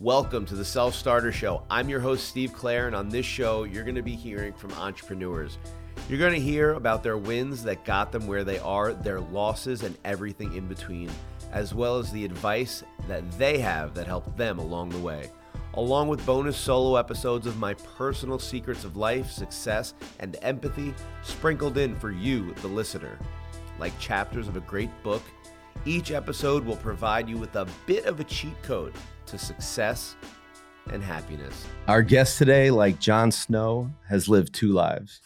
Welcome to the Self Starter Show. I'm your host, Steve Clare, and on this show, you're going to be hearing from entrepreneurs. You're going to hear about their wins that got them where they are, their losses, and everything in between, as well as the advice that they have that helped them along the way, along with bonus solo episodes of my personal secrets of life, success, and empathy sprinkled in for you, the listener. Like chapters of a great book, each episode will provide you with a bit of a cheat code to success and happiness. Our guest today, like Jon Snow, has lived two lives.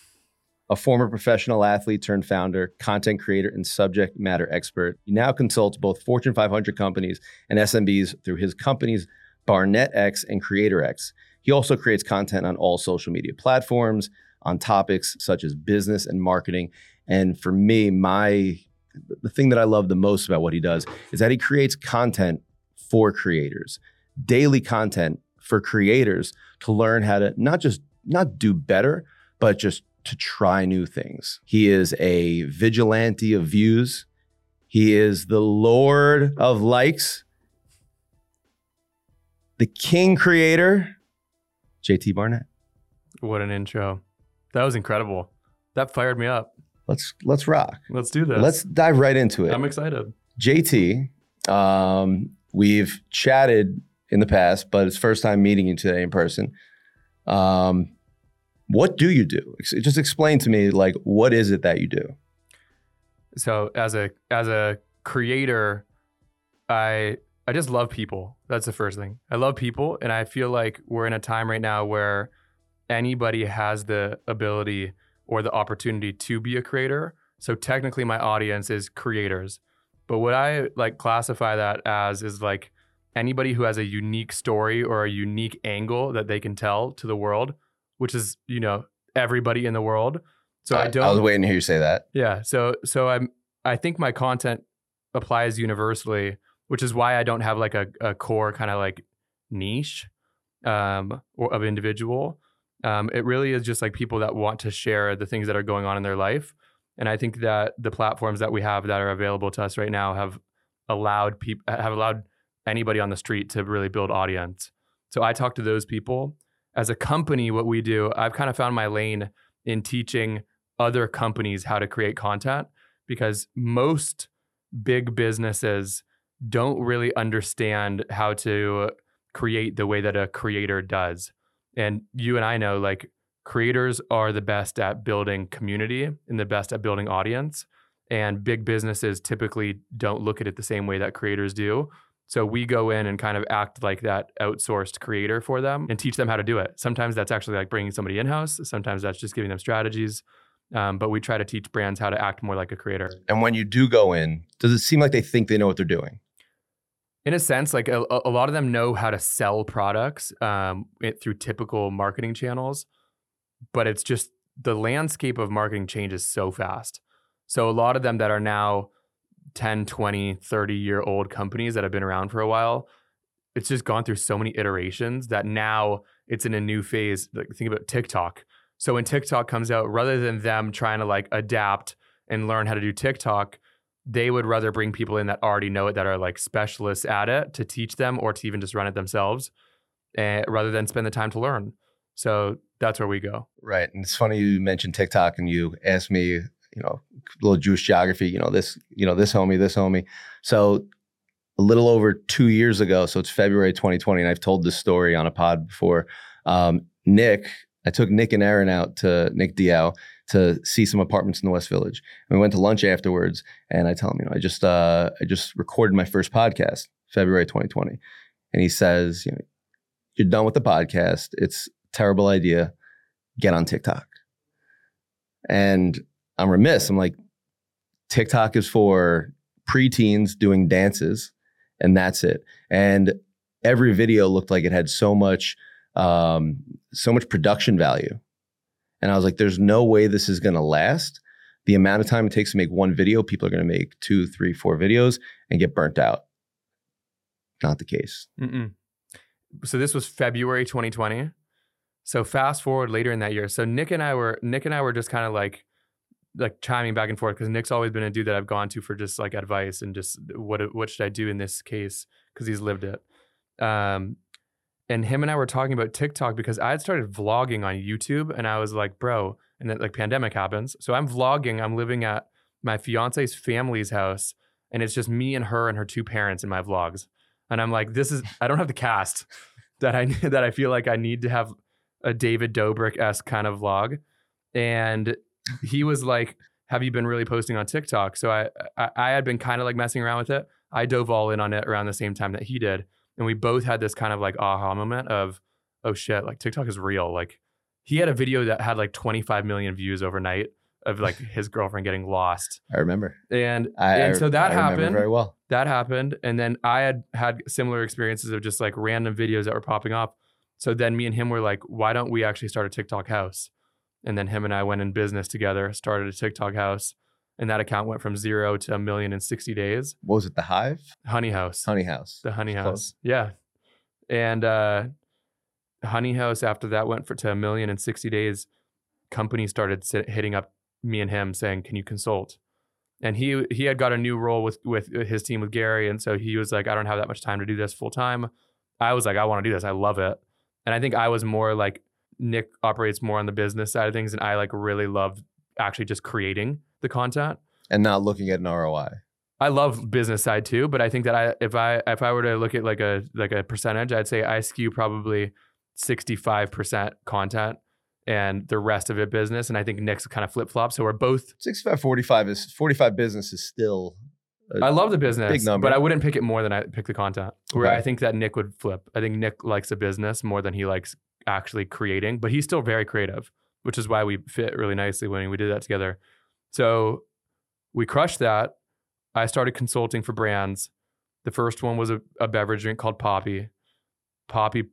A former professional athlete turned founder, content creator, and subject matter expert. He now consults both Fortune 500 companies and SMBs through his companies Barnett X and Creator X. He also creates content on all social media platforms on topics such as business and marketing. And for me, my the thing that I love the most about what he does is that he creates content for creators, daily content for creators to learn how to not just not do better, but just to try new things. He is a vigilante of views. He is the lord of likes. The king creator, JT Barnett. What an intro. That was incredible. That fired me up. Let's let's rock. Let's do this. Let's dive right into it. I'm excited. JT, um, we've chatted in the past, but it's first time meeting you today in person. Um, what do you do? Just explain to me, like, what is it that you do? So as a as a creator, I I just love people. That's the first thing. I love people, and I feel like we're in a time right now where anybody has the ability or the opportunity to be a creator. So technically my audience is creators. But what I like classify that as is like anybody who has a unique story or a unique angle that they can tell to the world, which is, you know, everybody in the world. So I, I don't I was waiting to hear you say that. Yeah. So so I'm I think my content applies universally, which is why I don't have like a, a core kind of like niche um or of individual. Um, it really is just like people that want to share the things that are going on in their life. And I think that the platforms that we have that are available to us right now have allowed people have allowed anybody on the street to really build audience. So I talk to those people. As a company, what we do, I've kind of found my lane in teaching other companies how to create content because most big businesses don't really understand how to create the way that a creator does. And you and I know like creators are the best at building community and the best at building audience. And big businesses typically don't look at it the same way that creators do. So we go in and kind of act like that outsourced creator for them and teach them how to do it. Sometimes that's actually like bringing somebody in house. Sometimes that's just giving them strategies. Um, but we try to teach brands how to act more like a creator. And when you do go in, does it seem like they think they know what they're doing? in a sense, like a, a lot of them know how to sell products um, it, through typical marketing channels, but it's just the landscape of marketing changes so fast. So a lot of them that are now 10, 20, 30 year old companies that have been around for a while, it's just gone through so many iterations that now it's in a new phase. Like think about TikTok. So when TikTok comes out, rather than them trying to like adapt and learn how to do TikTok, they would rather bring people in that already know it that are like specialists at it to teach them or to even just run it themselves uh, rather than spend the time to learn so that's where we go right and it's funny you mentioned tiktok and you asked me you know a little jewish geography you know this you know this homie this homie so a little over two years ago so it's february 2020 and i've told this story on a pod before um, nick i took nick and aaron out to nick diao to see some apartments in the West Village. And we went to lunch afterwards, and I tell him, you know, I just uh, I just recorded my first podcast, February 2020, and he says, you know, you're done with the podcast. It's terrible idea. Get on TikTok. And I'm remiss. I'm like, TikTok is for preteens doing dances, and that's it. And every video looked like it had so much, um, so much production value and I was like, there's no way this is going to last. The amount of time it takes to make one video, people are going to make two, three, four videos and get burnt out. Not the case. Mm-mm. So this was February 2020. So fast forward later in that year. So Nick and I were Nick and I were just kind of like like chiming back and forth because Nick's always been a dude that I've gone to for just like advice and just what what should I do in this case because he's lived it. Um, and him and I were talking about TikTok because I had started vlogging on YouTube and I was like, bro, and then like pandemic happens. So I'm vlogging, I'm living at my fiance's family's house and it's just me and her and her two parents in my vlogs. And I'm like, this is I don't have the cast that I that I feel like I need to have a David Dobrik esque kind of vlog. And he was like, Have you been really posting on TikTok? So I I, I had been kind of like messing around with it. I dove all in on it around the same time that he did. And we both had this kind of like aha moment of, oh shit, like TikTok is real. Like he had a video that had like 25 million views overnight of like his girlfriend getting lost. I remember. And I, and so that I happened. very well. That happened. And then I had had similar experiences of just like random videos that were popping up. So then me and him were like, why don't we actually start a TikTok house? And then him and I went in business together, started a TikTok house. And that account went from zero to a million in 60 days. What was it? The Hive, Honey House. Honey House. The Honey Close. House. Yeah. And uh Honey House after that went for to a million in 60 days. Companies started sit, hitting up me and him saying, "Can you consult?" And he he had got a new role with with his team with Gary and so he was like, "I don't have that much time to do this full time." I was like, "I want to do this. I love it." And I think I was more like Nick operates more on the business side of things and I like really loved actually just creating the content. And not looking at an ROI. I love business side too, but I think that I if I if I were to look at like a like a percentage, I'd say I skew probably 65% content and the rest of it business. And I think Nick's kind of flip flop. So we're both 65 45 is 45 business is still I love the business, but I wouldn't pick it more than I pick the content. Where Okay. I think that Nick would flip. I think Nick likes a business more than he likes actually creating, but he's still very creative, which is why we fit really nicely when we did that together. So we crushed that. I started consulting for brands. The first one was a, a beverage drink called Poppi. Poppi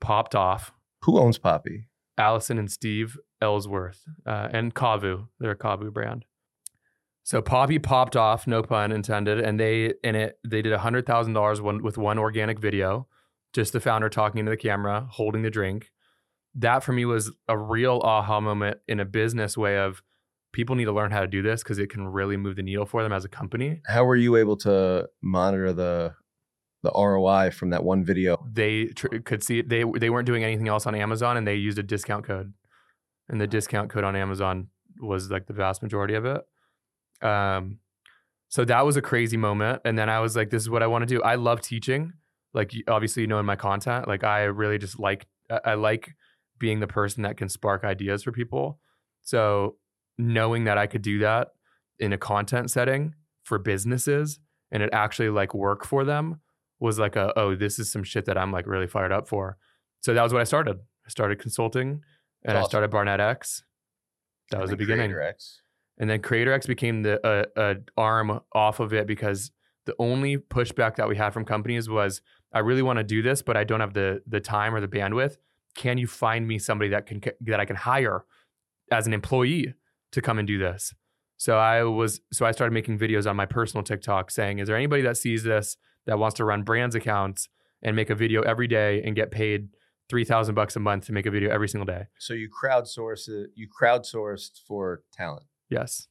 popped off. who owns Poppi? Allison and Steve Ellsworth uh, and CAVU. They're a CAVU brand. So Poppi popped off, no pun intended, and they in it they did hundred thousand dollars one with one organic video, just the founder talking to the camera, holding the drink. That for me was a real aha moment in a business way of people need to learn how to do this because it can really move the needle for them as a company. How were you able to monitor the the ROI from that one video? They tr- could see they they weren't doing anything else on Amazon, and they used a discount code, and the discount code on Amazon was like the vast majority of it. Um, so that was a crazy moment, and then I was like, "This is what I want to do." I love teaching. Like obviously, you know, in my content, like I really just like I like being the person that can spark ideas for people. So knowing that I could do that in a content setting for businesses and it actually like work for them was like a oh this is some shit that I'm like really fired up for. So that was what I started. I started consulting and I started Barnett X. That was the beginning. X. And then Creator X became the uh, uh, arm off of it because the only pushback that we had from companies was, I really want to do this, but I don't have the the time or the bandwidth. Can you find me somebody that can that I can hire as an employee to come and do this? So I was so I started making videos on my personal TikTok saying, is there anybody that sees this that wants to run brands accounts and make a video every day and get paid three thousand bucks a month to make a video every single day? So you crowdsource it, you crowdsourced for talent Yes,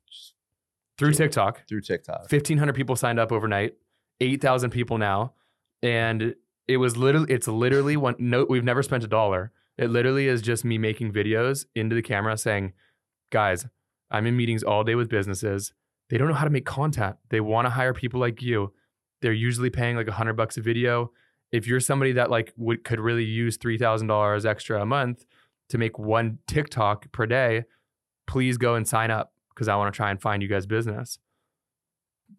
through. TikTok. through TikTok. 1500 people signed up overnight 8000 people now and it was literally it's literally one no we've never spent a dollar. It literally is just me making videos into the camera saying guys i'm in meetings all day with businesses. They don't know how to make content. They want to hire people like you. They're usually paying like a 100 bucks a video. If you're somebody that like would could really use $3000 extra a month to make one tiktok per day please go and sign up because i want to try and find you guys business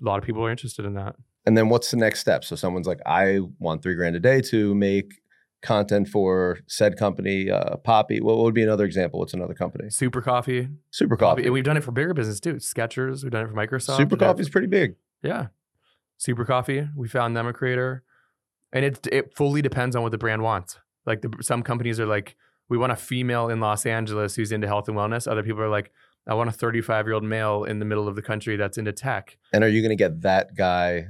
a lot of people are interested in that. And then what's the next step? So someone's like, I want three grand a day to make content for said company, uh, Poppi. What would be another example? What's another company? Super Coffee, Super Coffee. and we've done it for bigger business too. Skechers, we've done it for Microsoft. Super it Coffee's pretty big. yeah. Super Coffee, we found them a creator, and it it fully depends on what the brand wants. Like the, some companies are like, we want a female in Los Angeles who's into health and wellness. Other people are like, I want a 35 year old male in the middle of the country that's into tech. And are you going to get that guy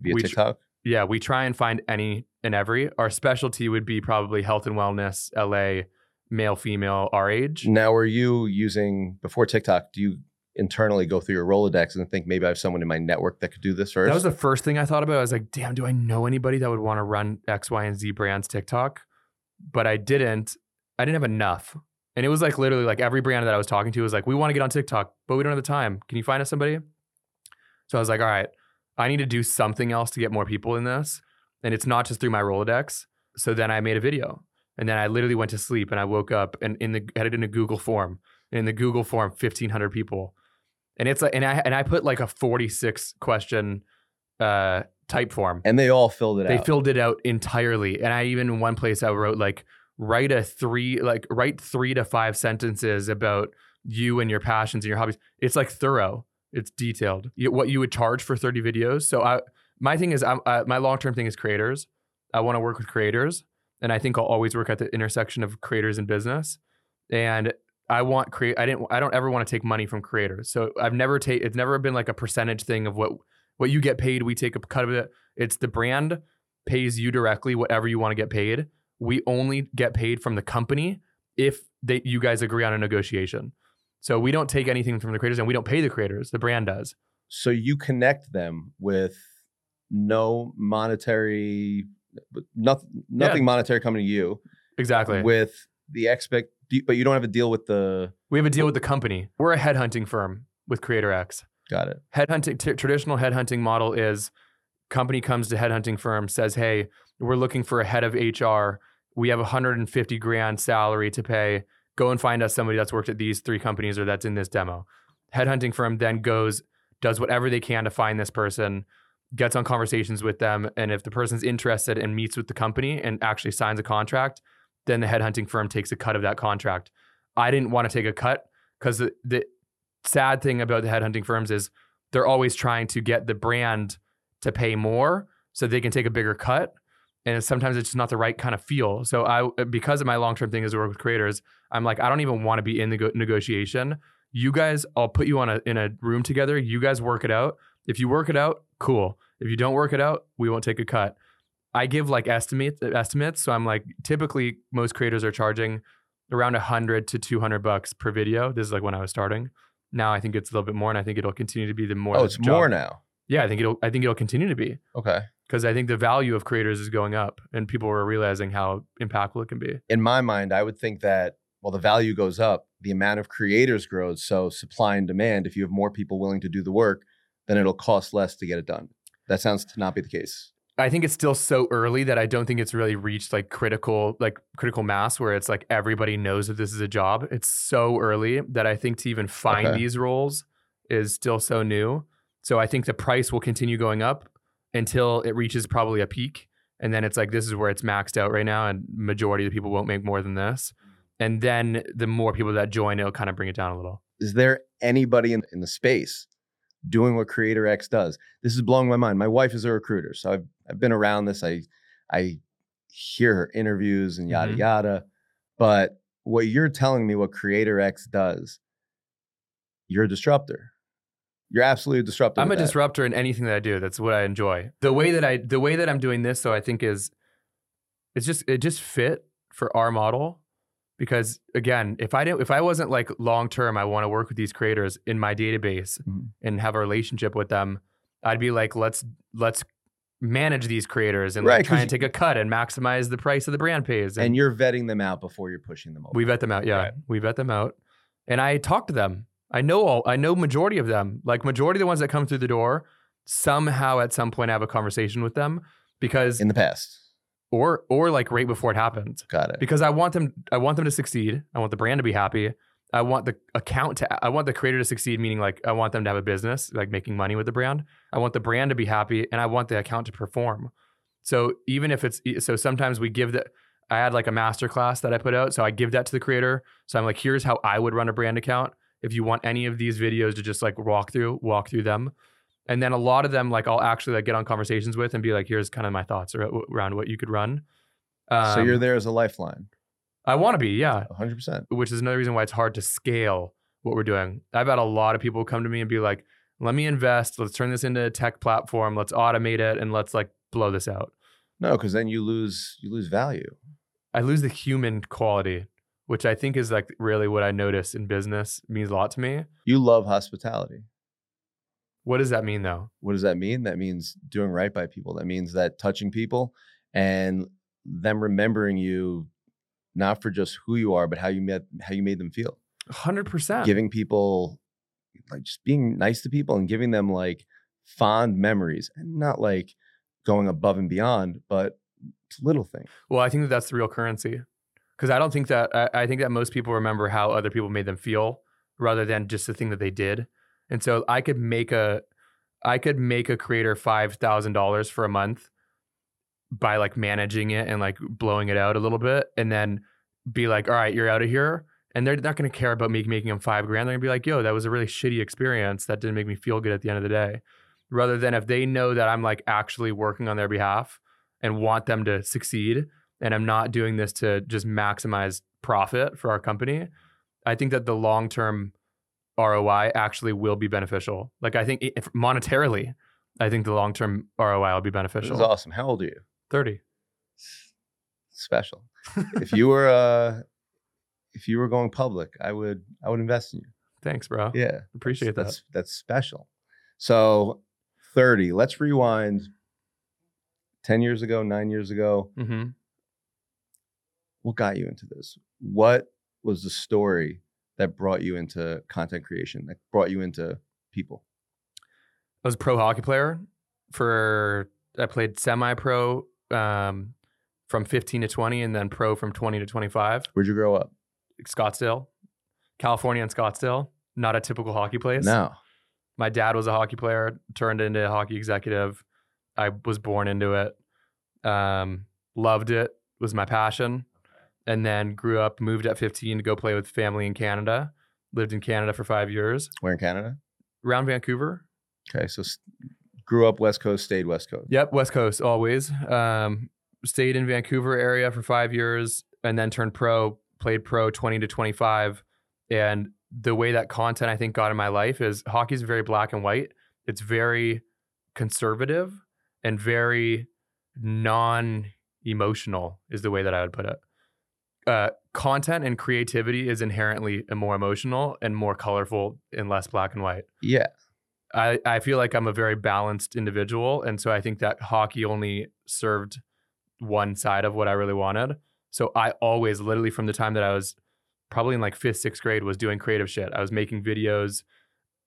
via We tr- TikTok? Yeah, we try and find any and every. Our specialty would be probably health and wellness, LA, male, female, our age. now, are you using before TikTok? Do you internally go through your Rolodex and think maybe I have someone in my network that could do this first? That was the first thing I thought about. I was like, damn, do I know anybody that would want to run X, Y, and Z brands TikTok? but I didn't. I didn't have enough. And it was like literally like every brand that I was talking to was like, we want to get on TikTok, but we don't have the time. Can you find us somebody? So I was like, all right, I need to do something else to get more people in this. And it's not just through my Rolodex. So then I made a video. And then I literally went to sleep and I woke up and in the had it in a Google form. And in the Google form, 1500 people. And it's like and I and I put like a 46 question uh type form. And they all filled it They out. They filled it out entirely. And I even in one place I wrote like write a three like write three to five sentences about you and your passions and your hobbies. It's like thorough. It's detailed. What you would charge for 30 videos. So I my thing is I'm, uh, my long term thing is creators. I want to work with creators, and I think I'll always work at the intersection of creators and business. And I want create. I didn't. I don't ever want to take money from creators. So I've never take. It's never been like a percentage thing of what what you get paid. We take a cut of it. It's the brand pays you directly whatever you want to get paid. We only get paid from the company if they you guys agree on a negotiation. So we don't take anything from the creators and we don't pay the creators. The brand does. so you connect them with no monetary nothing nothing monetary coming to you Exactly. with the expect but you don't have a deal with the We have a deal with the company. We're a headhunting firm with Creator X. got it Headhunting t- traditional headhunting model is company comes to headhunting firm says, "Hey, we're looking for a head of HR. We have 150 grand salary to pay. Go and find us somebody that's worked at these three companies or that's in this demo." Headhunting firm then goes does whatever they can to find this person, gets on conversations with them, and if the person's interested and meets with the company and actually signs a contract, then the headhunting firm takes a cut of that contract. I didn't want to take a cut because the, the sad thing about the headhunting firms is they're always trying to get the brand to pay more so they can take a bigger cut. And sometimes it's just not the right kind of feel. So I, because of my long term thing is to work with creators, I'm like, I don't even want to be in the go- negotiation. You guys, I'll put you on a in a room together. You guys work it out. If you work it out, cool. If you don't work it out, we won't take a cut. I give like estimate estimates. So I'm like, typically most creators are charging around 100 to 200 bucks per video. This is like when I was starting. Now I think it's a little bit more, and I think it'll continue to be the more. oh it's job- more now Yeah, I think it'll. I think it'll continue to be okay because I think the value of creators is going up, and people are realizing how impactful it can be. in my mind i would think that while the value goes up the amount of creators grows so supply and demand if you have more people willing to do the work then it'll cost less to get it done that sounds to not be the case I think it's still so early that I don't think it's really reached like critical like critical mass where it's like everybody knows that this is a job. It's so early that I think to even find Okay. these roles is still so new. So I think the price will continue going up until it reaches probably a peak and then it's like this is where it's maxed out right now and majority of the people won't make more than this. And then the more people that join it'll kind of bring it down a little. is there anybody in, in the space doing what creator x does this is blowing my mind my wife is a recruiter so i've, I've been around this i i hear her interviews and yada Mhm. yada but what you're telling me what creator x does you're a disruptor you're absolutely a disruptor I'm a that. disruptor in anything that I do. That's what I enjoy. The way that I the way that I'm doing this, though, I think is it's just it just fit for our model because again, if I didn't if I wasn't like long term, I want to work with these creators in my database Mhm. and have a relationship with them. I'd be like, let's let's manage these creators and Right, like try and take a cut and maximize the price of the brand pays. and you're vetting them out before you're pushing them over We vet them out. Yeah, Right. we vet them out, and I talk to them. I know all. I know majority of them. Like majority of the ones that come through the door, somehow at some point I have a conversation with them because, in the past or or like right before it happens, got it because I want them. I want them to succeed. I want the brand to be happy. I want the account to. I want the creator to succeed. Meaning like I want them to have a business, like making money with the brand. I want the brand to be happy, and I want the account to perform. So even if it's so, sometimes we give the. I had like a master class that I put out, so I give that to the creator. So I'm like, here's how I would run a brand account. If you want any of these videos to just like walk through, walk through them, and then a lot of them like I'll actually like get on conversations with and be like, here's kind of my thoughts around what you could run. so you're Um, there as a lifeline. I want to be, yeah. 100% which is another reason why it's hard to scale what we're doing. I've had a lot of people come to me and be like, let me invest, let's turn this into a tech platform, let's automate it, and let's like blow this out. no because then you lose you lose value. I lose the human quality, which I think is like really what I notice in business means a lot to me. you love hospitality What does that mean though? what does that mean? That means doing right by people. That means that touching people and them remembering you not for just who you are, but how you met how you made them feel. Hundred percent. Giving people like just being nice to people and giving them like fond memories and not like going above and beyond, but little things. Well, I think that that's the real currency. Because I don't think that I, I think that most people remember how other people made them feel rather than just the thing that they did. And so I could make a I could make a creator five thousand dollars for a month by like managing it and like blowing it out a little bit, and then be like, "All right, you're out of here." And they're not going to care about me making them five grand. They're going to be like, "Yo, that was a really shitty experience. That didn't make me feel good at the end of the day." Rather than if they know that I'm like actually working on their behalf and want them to succeed, and I'm not doing this to just maximize profit for our company, I think that the long term ROI actually will be beneficial. Like I think if monetarily, I think the long term ROI will be This beneficial. is awesome. How old are you? 30. Special. if you were uh if you were going public, I would I would invest in you. Thanks, bro. Yeah. Appreciate that. that's that's special. So 30. Let's rewind 10 years ago, 9 years ago. hmm What got you into this? What was the story that brought you into content creation? That brought you into people? I was a pro hockey player for, I played semi pro um, from 15 to 20 and then pro from 20 to 25. Where'd you grow up? Scottsdale, California and Scottsdale. Not a typical hockey place. No. my dad was a hockey player, turned into a hockey executive. I was born into it. Um, loved it, was my passion. And then grew up, moved at 15 to go play with family in Canada. Lived in Canada for five years, Where in Canada? around Vancouver. Okay, so s- grew up West Coast, stayed West Coast. Yep, West Coast always. Um, stayed in Vancouver area for five years and then turned pro, played pro 20 to 25. And the way that content I think got in my life is hockey is very black and white. It's very conservative and very non emotional, is the way that I would put it. Uh, content and creativity is inherently more emotional and more colorful and less black and white. Yeah. I, I feel like I'm a very balanced individual. And so I think that hockey only served one side of what I really wanted. So I always, literally from the time that I was probably in like fifth, sixth grade, was doing creative shit. I was making videos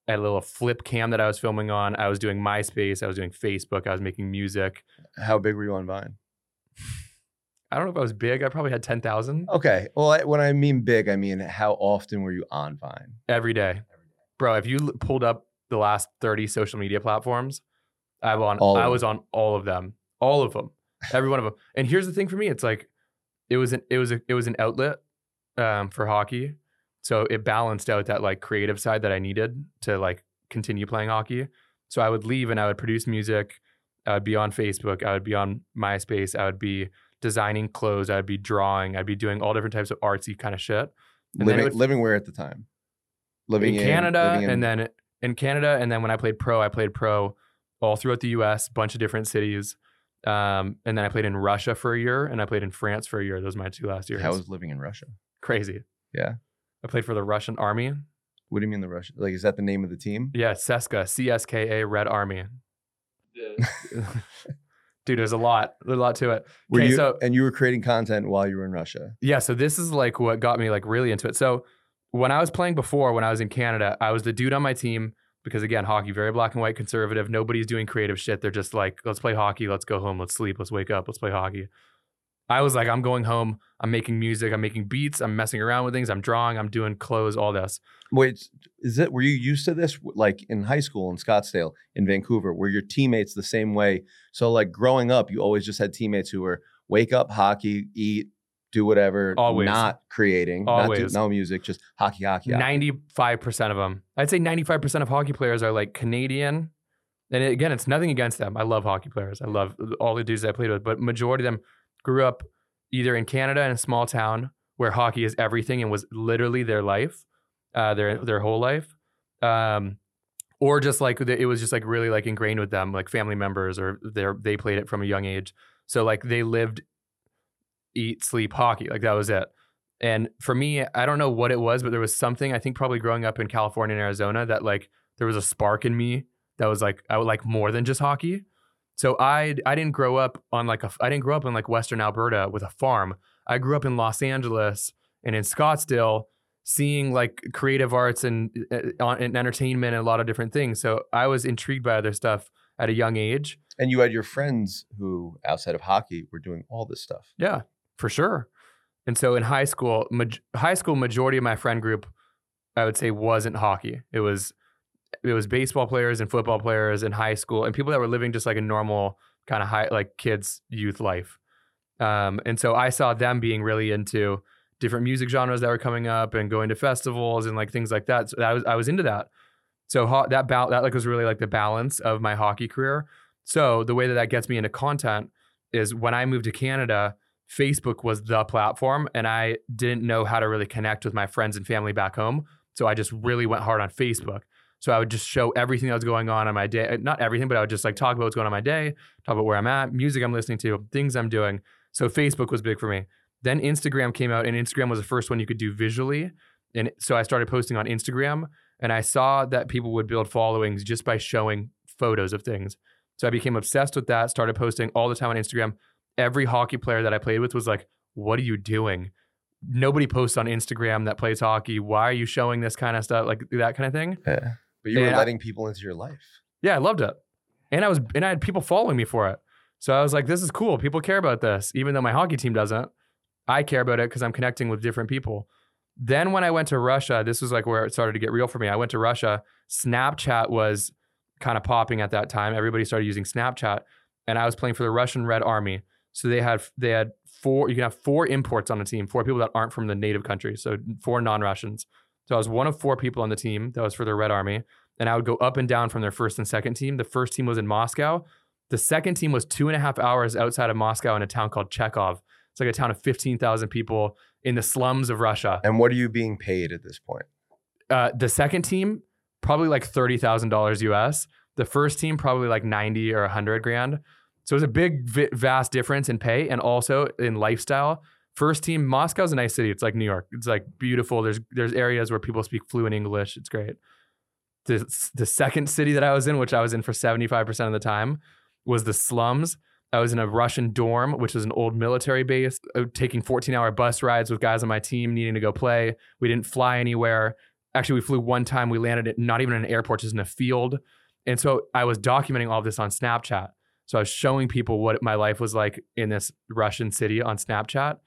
at a little flip cam that I was filming on. I was doing MySpace. I was doing Facebook. I was making music. How big were you on Vine? I don't know if I was big. I probably had 10,000 Okay. Well, I, when I mean big, I mean how often were you on Vine? every day. Bro, if you l- pulled up the last 30 social media platforms, I, on, All I was on all of them. All of them. Every one of them. And here's the thing for me, it's like it was an it was a it was an outlet um, for hockey. So it balanced out that like creative side that I needed to like continue playing hockey. So I would leave and I would produce music. I would be on Facebook. I would be on MySpace. I would be designing clothes. I would be drawing. I'd be doing all different types of artsy kind of shit. And living, would- living where at the time? Living in Canada, living in- and then in Canada, and then when I played pro, I played pro all throughout the U.S., bunch of different cities, um, and then I played in Russia for a year, and I played in France for a year. Those are my two last years. how was living in Russia? crazy. Yeah. I played for the Russian Army. What do you mean the Russian? Like, is that the name of the team? Yeah, CSKA, C S K A, Red Army. Dude, there's a lot, there's a lot to it. Were Okay, you so- and you were creating content while you were in Russia? Yeah, so this is like what got me like really into it. So when I was playing before, when I was in Canada, I was the dude on my team because again, hockey very black and white, conservative. Nobody's doing creative shit. They're just like, let's play hockey, let's go home, let's sleep, let's wake up, let's play hockey. I was like, I'm going home. I'm making music. I'm making beats. I'm messing around with things. I'm drawing. I'm doing clothes. All this. Wait, is it? Were you used to this? Like in high school in Scottsdale, in Vancouver, were your teammates the same way? So, like growing up, you always just had teammates who were wake up, hockey, eat, do whatever, Always. not creating, not do, Always. no music, just hockey, hockey. hockey. Ninety-five percent of them. I'd say ninety-five percent of hockey players are like Canadian. And again, it's nothing against them. I love hockey players. I love uh, all the dudes I played with, but majority of them grew up either in Canada in a small town where hockey is everything and was literally their life, uh, their their whole life, um, or just like it was just like really like ingrained with them, like family members or they they played it from a young age. So like they lived, eat, sleep hockey. Like that was it. And for me, I don't know what it was, but there was something I think probably growing up in California and Arizona that like there was a spark in me that was like I would like more than just hockey. So I I didn't grow up on like a I didn't grow up in like Western Alberta with a farm. I grew up in Los Angeles and in Scottsdale, seeing like creative arts and, uh, and entertainment and a lot of different things. So I was intrigued by other stuff at a young age. And you had your friends who, outside of hockey, were doing all this stuff. Yeah, for sure. And so in high school, ma- high school majority of my friend group, I would say wasn't hockey. It was it was baseball players and football players in high school and people that were living just like a normal kind of high like kids youth life. Um, and so I saw them being really into different music genres that were coming up and going to festivals and like things like that. So that was I was into that. So ho- that ba- that like was really like the balance of my hockey career. So the way that that gets me into content is when I moved to Canada, Facebook was the platform, and I didn't know how to really connect with my friends and family back home. So I just really went hard on Facebook. So I would just show everything that was going on on my day. Uh, not everything, but I would just like talk about what's going on my day, talk about where I'm at, music I'm listening to, things I'm doing. So Facebook was big for me. Then Instagram came out, and Instagram was the first one you could do visually. And so I started posting on Instagram, and I saw that people would build followings just by showing photos of things. So I became obsessed with that, started posting all the time on Instagram. Every hockey player that I played with was like, What are you doing? Nobody posts on Instagram that plays hockey. Why are you showing this kind of stuff? Like that kind of thing. Yeah. But you were And I- letting people into your life. Yeah, I loved it. And I was and I had people following me for it. So I was like, this is cool. People care about this, even though my hockey team doesn't. I care about it because I'm connecting with different people. Then when I went to Russia, this was like where it started to get real for me. I went to Russia. Snapchat was kind of popping at that time. Everybody started using Snapchat, and I was playing for the Russian Red Army. So they had they had four. You can have four imports on a team, four people that aren't from the native country. So four non-Russians. So I was one of four people on the team that was for the Red Army, and I would go up and down from their first and second team. The first team was in Moscow. The second team was two and a half hours outside of Moscow in a town called Chekhov. It's like a town of 15,000 people in the slums of Russia. And what are you being paid at this point? Uh, the second team, probably like $30,000 US. The first team, probably like 90 or 100 grand. So it was a big, vast difference in pay and also in lifestyle. First team, Moscow's a nice city. It's like New York. It's like beautiful. There's there's areas where people speak fluent English. It's great. The, the second city that I was in, which I was in for 75% of the time, was the slums. I was in a Russian dorm, which was an old military base, uh, taking 14 hour bus rides with guys on my team needing to go play. We didn't fly anywhere. Actually, we flew one time. We landed at not even an airport, just in a field. And so I was documenting all of this on Snapchat. So I was showing people what my life was like in this Russian city on Snapchat,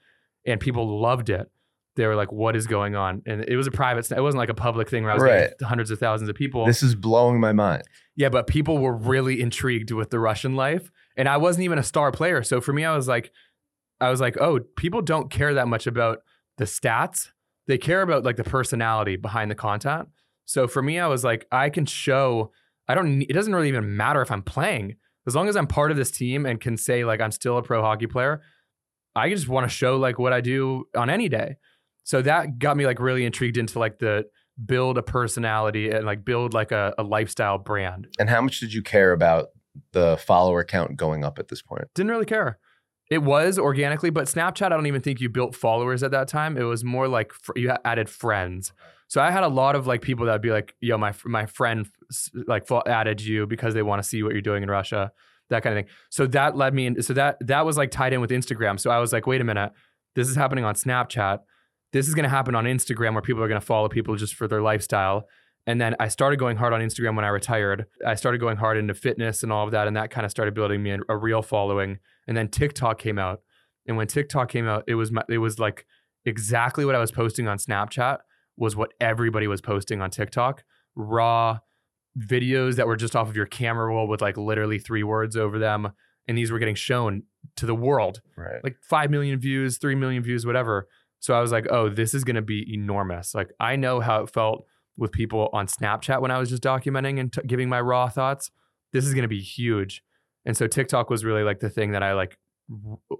and people loved it. They were like, "What is going on?" And it was a private. It wasn't like a public thing where I was Right. getting hundreds of thousands of people. This is blowing my mind. Yeah, but people were really intrigued with the Russian life, and I wasn't even a star player. So for me, I was like, I was like, oh, people don't care that much about the stats. They care about like the personality behind the content. So for me, I was like, I can show. I don't. It doesn't really even matter if I'm playing, as long as I'm part of this team and can say like I'm still a pro hockey player. I just want to show like what I do on any day. So that got me like really intrigued into like the build a personality and like build like a, a lifestyle brand. And how much did you care about the follower count going up at this point? Didn't really care. It was organically, but Snapchat, I don't even think you built followers at that time. It was more like fr- you added friends. So I had a lot of like people that would be like, "Yo, my my friend like added you because they want to see what you're doing in Russia." That kind of thing. So that led me in. So that that was like tied in with Instagram. So I was like, "Wait a minute, this is happening on Snapchat. This is going to happen on Instagram where people are going to follow people just for their lifestyle." And then I started going hard on Instagram when I retired. I started going hard into fitness and all of that, and that kind of started building me a, a real following. And then TikTok came out, and when TikTok came out, it was my, it was like exactly what I was posting on Snapchat was what everybody was posting on TikTok. Raw videos that were just off of your camera roll with like literally three words over them, and these were getting shown to the world Right. like 5 million views, 3 million views, whatever. So I was like, oh, this is going to be enormous. Like, I know how it felt with people on Snapchat when I was just documenting and t- giving my raw thoughts. This is going to be huge. And so TikTok was really like the thing that I like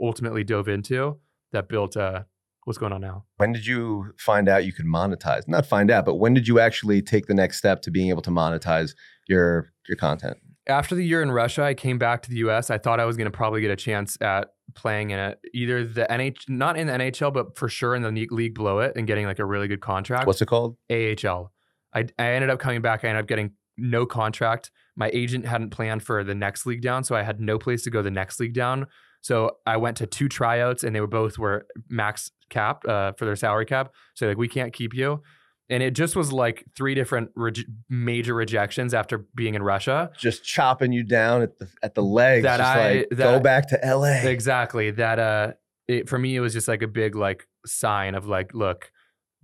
ultimately dove into that built uh, what's going on now. When did you find out you could monetize? Not find out, but when did you actually take the next step to being able to monetize your your content? After the year in Russia, I came back to the US. I thought I was going to probably get a chance at playing in it, either the NH, not in the NHL, but for sure in the league below it and getting like a really good contract. What's it called? AHL. I, I ended up coming back. I ended up getting no contract. My agent hadn't planned for the next league down, so I had no place to go the next league down. So I went to two tryouts, and they were both were max cap uh, for their salary cap. So like we can't keep you. And it just was like three different reje- major rejections after being in Russia. Just chopping you down at the at the legs. That just I- like that- go back to LA. Exactly. That uh it, for me it was just like a big like sign of like look,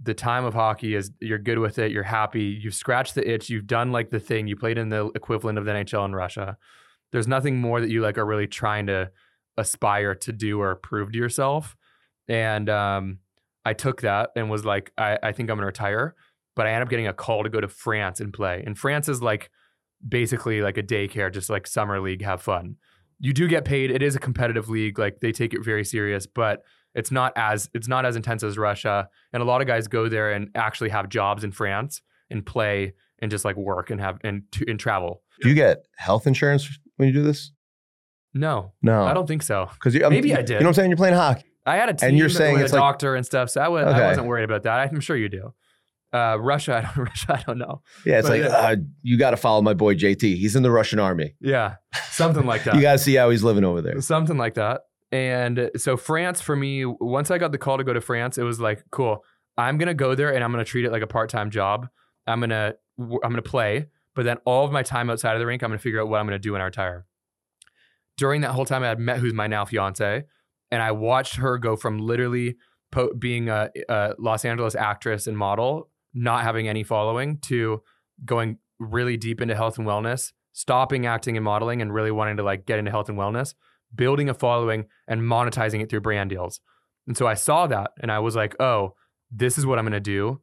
the time of hockey is you're good with it, you're happy, you've scratched the itch, you've done like the thing, you played in the equivalent of the NHL in Russia. There's nothing more that you like are really trying to aspire to do or prove to yourself. And um I took that and was like, I, I think I'm gonna retire. But I ended up getting a call to go to France and play. And France is like basically like a daycare, just like summer league, have fun you do get paid. It is a competitive league. Like they take it very serious, but it's not as it's not as intense as Russia. And a lot of guys go there and actually have jobs in France and play and just like work and have and and travel. Do you get health insurance when you do this? No, No, I don't think so. Because Maybe I did. You know what I'm saying? You're playing hockey. I had a team And you're saying with it's a like- doctor and stuff, so I, was, Okay. I wasn't worried about that. I'm sure you do. Uh, Russia, I don't, Russia, I don't know. Yeah, it's But like yeah. Uh, you got to follow my boy JT. He's in the Russian army. Yeah, something like that. You got to see how he's living over there. something like that. And so France for me, once I got the call to go to France, it was like, cool. I'm gonna go there and I'm gonna treat it like a part-time job. I'm gonna I'm gonna play, but then all of my time outside of the rink, I'm gonna figure out what I'm gonna do when I retire. During that whole time, I had met who's my now fiance, and I watched her go from literally po- being a, a Los Angeles actress and model, not having any following, to going really deep into health and wellness, stopping acting and modeling, and really wanting to like get into health and wellness building a following and monetizing it through brand deals. And so I saw that and I was like, oh, this is what I'm to do.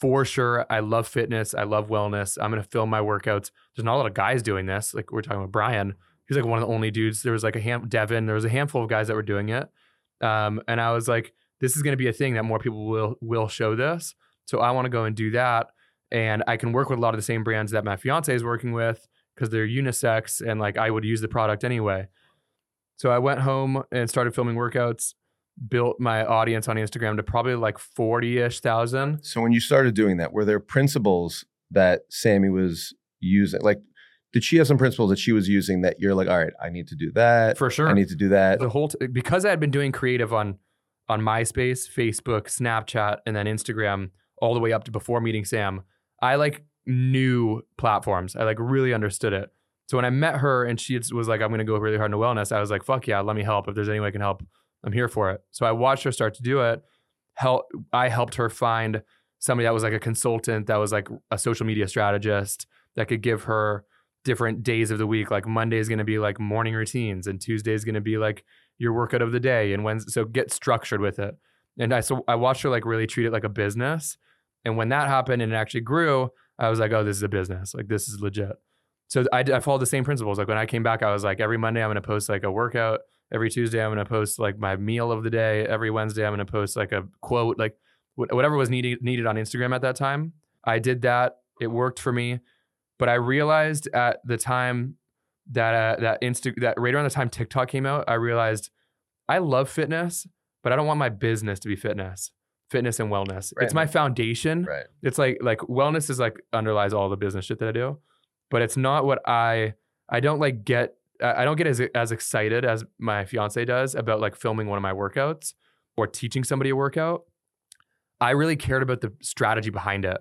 For sure. I love fitness. I love wellness. I'm going to film my workouts. There's not a lot of guys doing this. Like we're talking about Brian. He's like one of the only dudes. There was like a hand, Devin, there was a handful of guys that were doing it. Um, and I was like, this is going to be a thing that more people will, will show this. So I want to go and do that. And I can work with a lot of the same brands that my fiance is working with because they're unisex and like I would use the product anyway. So I went home and started filming workouts, built my audience on Instagram to probably like 40 ish thousand. So when you started doing that, were there principles that Sammy was using? Like, did she have some principles that she was using that you're like, all right, I need to do that. For sure. I need to do that. the whole t- because I had been doing creative on on MySpace, Facebook, Snapchat, and then Instagram all the way up to before meeting Sam. I like knew platforms. I like really understood it. So when I met her and she was like, "I'm going to go really hard into wellness," I was like, "Fuck yeah, let me help. If there's any way I can help, I'm here for it." So I watched her start to do it. Help. I helped her find somebody that was like a consultant, that was like a social media strategist that could give her different days of the week. Like Monday is going to be like morning routines, and Tuesday is going to be like your workout of the day and when so get structured with it. And i so i watched her like really treat it like a business. And when that happened and it actually grew i was like oh this is a business. Like this is legit. So i, I followed the same principles. Like when i came back i was like every monday i'm going to post like a workout. Every tuesday i'm going to post like my meal of the day. Every wednesday i'm going to post like a quote like whatever was needed needed on instagram at that time. I did that. It worked for me but i realized at the time that uh, that Insta that right around the time TikTok came out, I realized I love fitness, but I don't want my business to be fitness, fitness and wellness. Right. It's my foundation. right. It's like like wellness is like underlies all the business shit that I do, but it's not what I I don't like get. I I don't get as as excited as my fiance does about like filming one of my workouts or teaching somebody a workout. I really cared about the strategy behind it.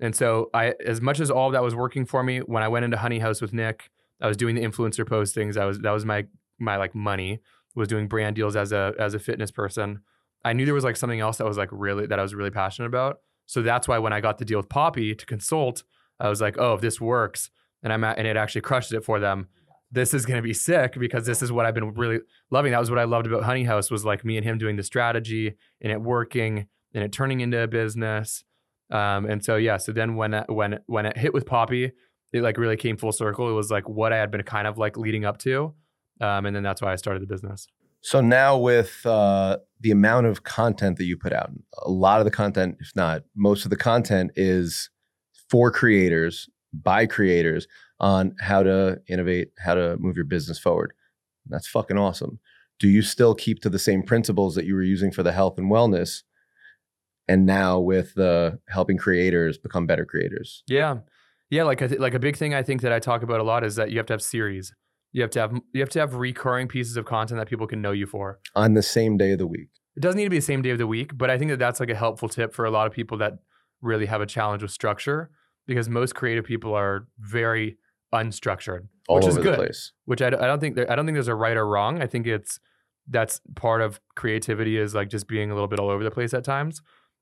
And so I as much as all that was working for me when I went into Honey House with Nick, I was doing the influencer postings. I was that was my my like money was doing brand deals as a as a fitness person. I knew there was like something else that was like really that I was really passionate about. So that's why when I got the deal with Poppi to consult, I was like, oh, if this works and I'm at, and it actually crushed it for them, this is gonna be sick because this is what I've been really loving. That was what I loved about Honey House was like me and him doing the strategy and it working and it turning into a business. Um, and so yeah, so then when it- when when it hit with Poppi, it like really came full circle. It was like what I had been kind of like leading up to, um, and then that's why I started the business. So now with uh, the amount of content that you put out, a lot of the content, if not most of the content, is for creators by creators on how to innovate, how to move your business forward. That's fucking awesome. Do you still keep to the same principles that you were using for the health and wellness? And now with the helping creators become better creators. Yeah, yeah. Like I th- like a big thing I think that I talk about a lot is that you have to have series. You have to have you have to have recurring pieces of content that people can know you for. on the same day of the week. It doesn't need to be the same day of the week, but I think that that's like a helpful tip for a lot of people that really have a challenge with structure because most creative people are very unstructured, All which over is the good. place. Which I, I don't think there, I don't think there's a right or wrong. I think it's that's part of creativity is like just being a little bit all over the place at times.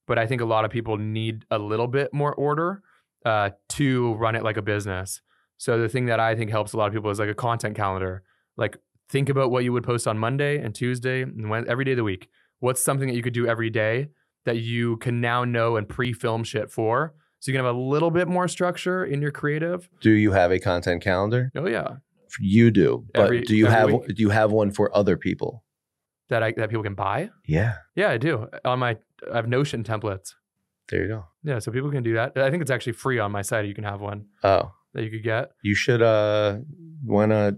But I think a lot of people need a little bit more order uh, to run it like a business. So the thing that I think helps a lot of people is like a content calendar. Like think about what you would post on Monday and Tuesday and when, every day of the week. What's something that you could do every day that you can now know and pre-film shit for, so you can have a little bit more structure in your creative. Do you have a content calendar? Oh yeah, You do, but Every- do you have week. do you have one for other people? that I that people can buy. Yeah, Yeah, I do. On my I have Notion templates. there you go. Yeah, so people can do that. I think it's actually free on my site. You can have one Oh, that you could get. you should uh, why not?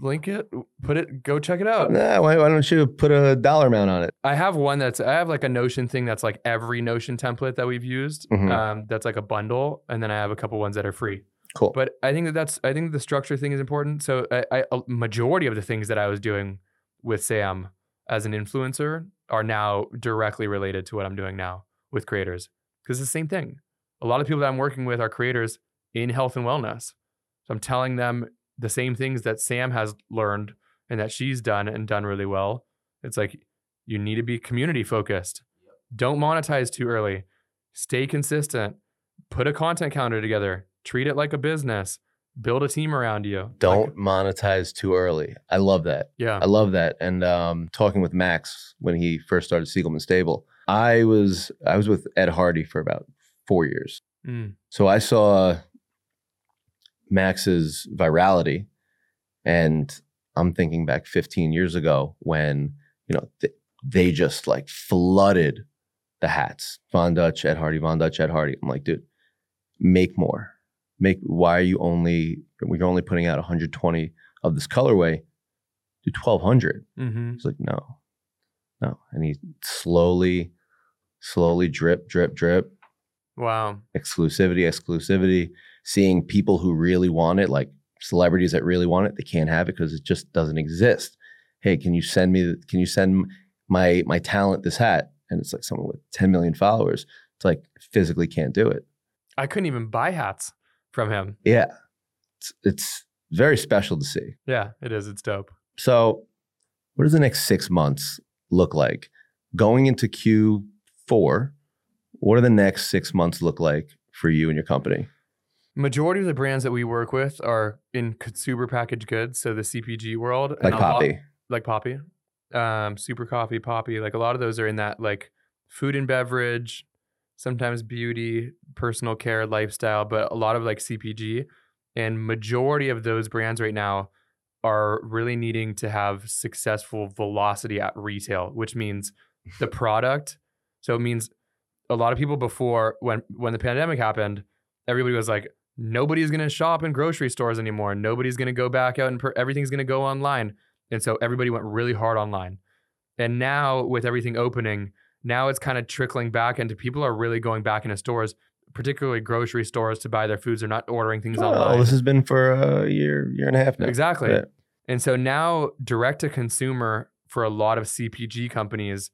Link it, put it, go check it out. Nah, why, why don't you put a dollar amount on it? I have one that's I have like a Notion thing that's like every Notion template that we've used. Mhm. Um, that's like a bundle, and then I have a couple ones that are free. Cool. But I think that that's I think the structure thing is important. So I, I a majority of the things that I was doing with Sam as an influencer are now directly related to what I'm doing now with creators because it's the same thing. A lot of people that I'm working with are creators in health and wellness. So I'm telling them the same things that Sam has learned and that she's done and done really well. It's like you need to be community focused. Don't monetize too early. Stay consistent. Put a content calendar together. Treat it like a business. Build a team around you. Don't monetize too early. I love that. yeah. I love that. And um, talking with Max when he first started Siegelman Stable, I was I was with Ed Hardy for about four years. Mm. So I saw Max's virality, and I'm thinking back 15 years ago when you know th- they just like flooded the hats. Von Dutch, Ed Hardy, Von Dutch, Ed Hardy. I'm like, dude, make more. Make. Why are you only? We're only putting out 120 of this colorway. Do 1,200. hmm He's like, no, no. And he slowly, slowly drip, drip, drip Wow. exclusivity, exclusivity, seeing people who really want it, like celebrities that really want it, they can't have it because it just doesn't exist. Hey, can you send me? Can you send my my talent this hat? And it's like someone with 10 million followers. It's like physically can't do it. I couldn't even buy hats from him. Yeah, it's, it's very special to see. Yeah, it is. It's dope. So, what does the next six months look like? Going into Q4, what do the next six months look like for you and your company? Majority of the brands that we work with are in consumer packaged goods, so the CPG world, Like a lot- Poppi. like Poppi, um, Super Coffee, Poppi. Like a lot of those are in that like food and beverage, sometimes beauty, personal care, lifestyle, but a lot of like CPG. And majority of those brands right now are really needing to have successful velocity at retail, which means the product. So it means a lot of people before when when the pandemic happened, everybody was like, nobody's gonna shop in grocery stores anymore. Nobody's gonna go back out and per- everything's gonna go online. And so everybody went really hard online. And now with everything opening, now it's kind of trickling back into people are really going back into stores, particularly grocery stores to buy their foods. They're not ordering things Oh, online. this has been for a year, year and a half now. Exactly. Yeah. And so now direct to consumer for a lot of CPG companies,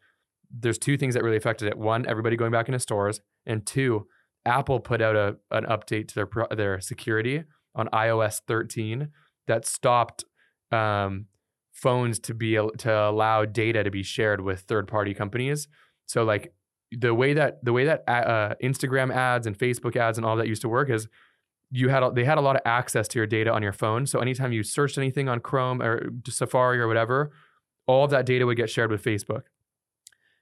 there's two things that really affected it. One, everybody going back into stores, and two, Apple put out a an update to their their security on iOS 13 that stopped um, phones to be to allow data to be shared with third party companies. So like the way that the way that uh, Instagram ads and Facebook ads and all that used to work is you had they had a lot of access to your data on your phone. So anytime you searched anything on Chrome or Safari or whatever, all of that data would get shared with Facebook.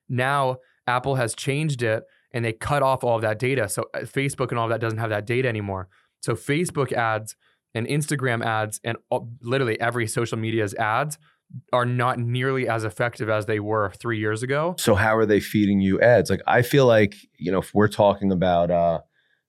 Now Apple has changed it and they cut off all of that data. So uh, Facebook and all of that doesn't have that data anymore. So Facebook ads and Instagram ads and all, literally every social media's ads are not nearly as effective as they were three years ago. So how are they feeding you ads? Like I feel like, you know, if we're talking about uh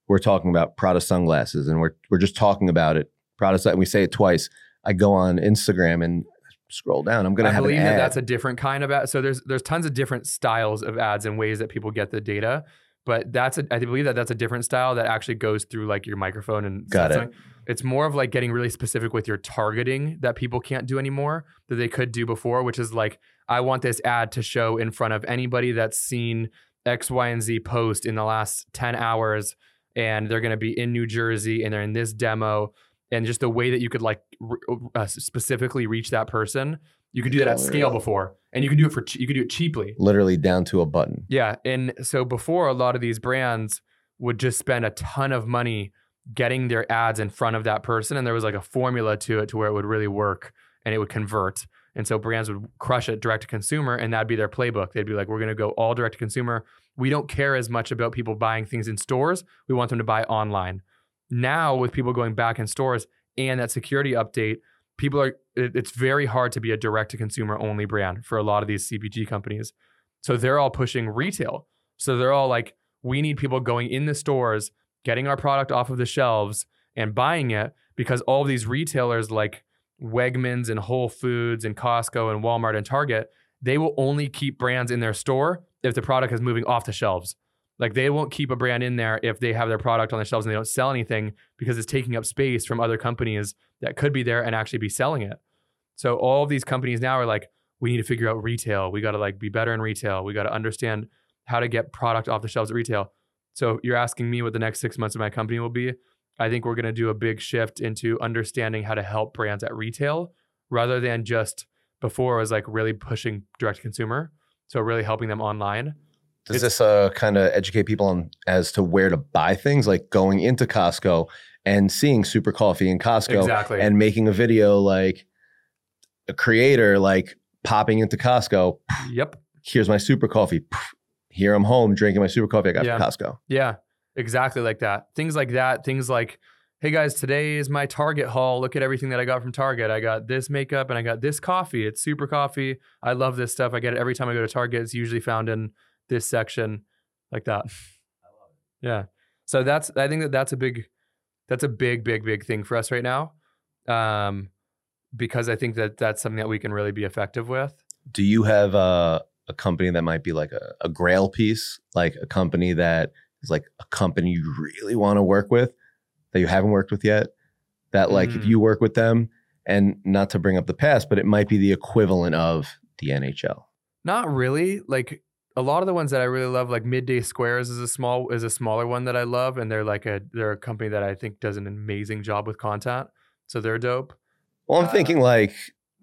we're talking about Prada sunglasses and we're we're just talking about it. Prada and we say it twice. I go on Instagram and scroll down. I'm gonna I have an believe that that's a different kind of ad. So there's there's tons of different styles of ads and ways that people get the data. But that's a, I believe that that's a different style that actually goes through like your microphone and Got it. It's more of like getting really specific with your targeting that people can't do anymore that they could do before, which is like I want this ad to show in front of anybody that's seen X, Y, and Z post in the last 10 hours and they're going to be in New Jersey and they're in this demo and just the way that you could like uh, specifically reach that person. You could do that at scale before and you could do it for you could do it cheaply. Literally down to a button. Yeah, and so before a lot of these brands would just spend a ton of money getting their ads in front of that person and there was like a formula to it to where it would really work and it would convert. And so brands would crush it direct to consumer and that'd be their playbook. They'd be like we're going to go all direct to consumer. We don't care as much about people buying things in stores. We want them to buy online. Now with people going back in stores and that security update, people are it- it's very hard to be a direct to consumer only brand for a lot of these CPG companies. So they're all pushing retail. So they're all like, we need people going in the stores, getting our product off of the shelves and buying it because all these retailers like Wegmans and Whole Foods and Costco and Walmart and Target, they will only keep brands in their store if the product is moving off the shelves. Like they won't keep a brand in there if they have their product on the shelves and they don't sell anything because it's taking up space from other companies that could be there and actually be selling it. So all of these companies now are like, we need to figure out retail. We got to like be better in retail. We got to understand how to get product off the shelves at retail. So you're asking me what the next six months of my company will be. I think we're going to do a big shift into understanding how to help brands at retail rather than just before it was like really pushing direct consumer. So really helping them online. Does It's- this uh, kind of educate people on as to where to buy things, like going into Costco and seeing Super Coffee in Costco Exactly. and making a video like a creator like popping into Costco. yep. Here's my Super Coffee. Here I'm home drinking my Super Coffee I got Yeah. from Costco. Yeah, exactly like that. Things like that. Things like, hey guys, today is my Target haul. Look at everything that I got from Target. I got this makeup and I got this coffee. It's super coffee. I love this stuff. I get it every time I go to Target. It's usually found in this section, like that. Yeah. So that's I think that that's a big, that's a big, big, big thing for us right now, um, because I think that that's something that we can really be effective with. Do you have uh, a company that might be like a, a grail piece, like a company that is like a company you really want to work with that you haven't worked with yet? That like if Mm. you work with them, and not to bring up the past, but it might be the equivalent of the NHL. Not really. Like a lot of the ones that I really love, like Midday Squares is a small is a smaller one that I love, and they're like a they're a company that I think does an amazing job with content. So they're dope. Well, I'm Uh, thinking like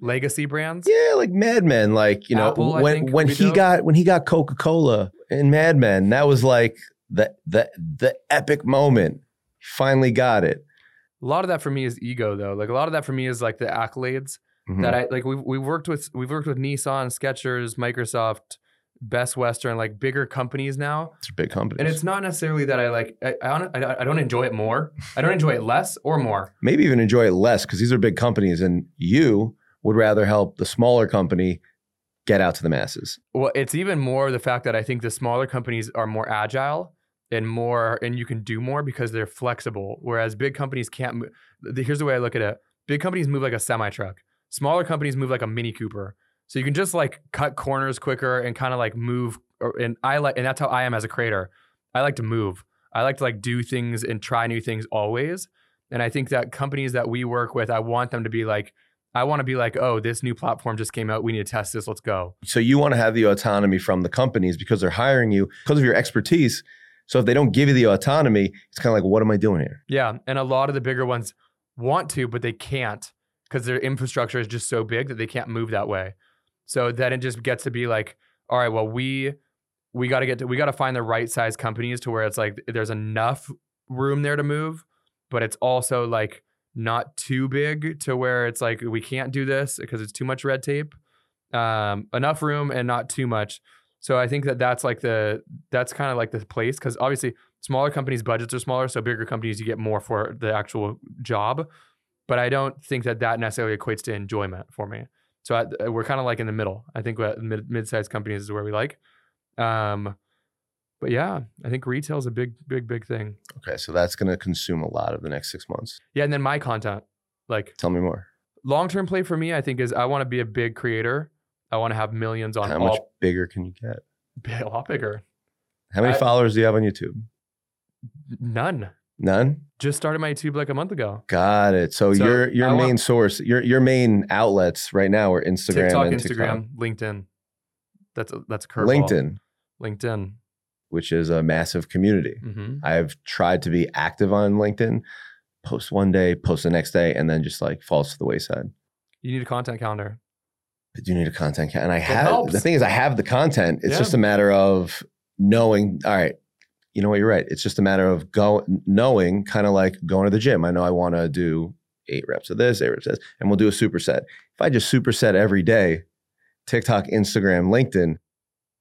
Legacy brands. yeah, like Mad Men. Like you know Apple, when when he dope. got when he got Coca Cola in Mad Men, that was like the the the epic moment. Finally got it. A lot of that for me is ego though. Like a lot of that for me is like the accolades Mhm. that I like. We've we've worked with we've worked with Nissan, Skechers, Microsoft, Best Western, like bigger companies now. it's a big company. And it's not necessarily that I like I I, hon- I I don't enjoy it more. I don't enjoy it less or more. maybe even enjoy it less because these are big companies, and you would rather help the smaller company get out to the masses. Well, it's even more the fact that I think the smaller companies are more agile and more, and you can do more because they're flexible. Whereas big companies can't. Here's the way I look at it: big companies move like a semi truck. Smaller companies move like a Mini Cooper. So you can just like cut corners quicker and kind of like move. Or, and I like, and that's how I am as a creator. I like to move. I like to like do things and try new things always. And I think that companies that we work with, I want them to be like, I want to be like, oh, this new platform just came out. We need to test this. Let's go. So you want to have the autonomy from the companies because they're hiring you because of your expertise. So if they don't give you the autonomy, it's kind of like, what am I doing here? Yeah, and a lot of the bigger ones want to, but they can't because their infrastructure is just so big that they can't move that way. So then it just gets to be like, all right, well, we we got to get to, we got to find the right size companies to where it's like there's enough room there to move, but it's also like not too big to where it's like we can't do this because it's too much red tape. Um, enough room and not too much. So I think that that's like the that's kind of like the place because obviously smaller companies budgets are smaller, so bigger companies you get more for the actual job. But I don't think that that necessarily equates to enjoyment for me. So I, we're kind of like in the middle. I think what mid mid-sized companies is where we like. Um, but yeah, I think retail is a big, big, big thing. Okay, so that's going to consume a lot of the next six months. Yeah, and then my content, like Tell me more. long term play for me, I think is I want to be a big creator. I want to have millions on How all much bigger can you get? a lot bigger. How many I- followers do you have on YouTube? None. None. Just started my YouTube like a month ago. Got it. So, So your your I main want- source, your your main outlets right now are Instagram TikTok, Instagram, LinkedIn. That's a, that's a TikTok. LinkedIn, LinkedIn. which is a massive community. hmm I've tried to be active on LinkedIn, post one day, post the next day, and then just like falls to the wayside. You need a content calendar. I do need a content ca- and I have helps. the thing is I have the content. It's Yeah. just a matter of knowing. All right, you know what? You're right. It's just a matter of go knowing, kind of like going to the gym. I know I want to do eight reps of this, eight reps of this, and we'll do a superset. If I just superset every day, TikTok, Instagram, LinkedIn,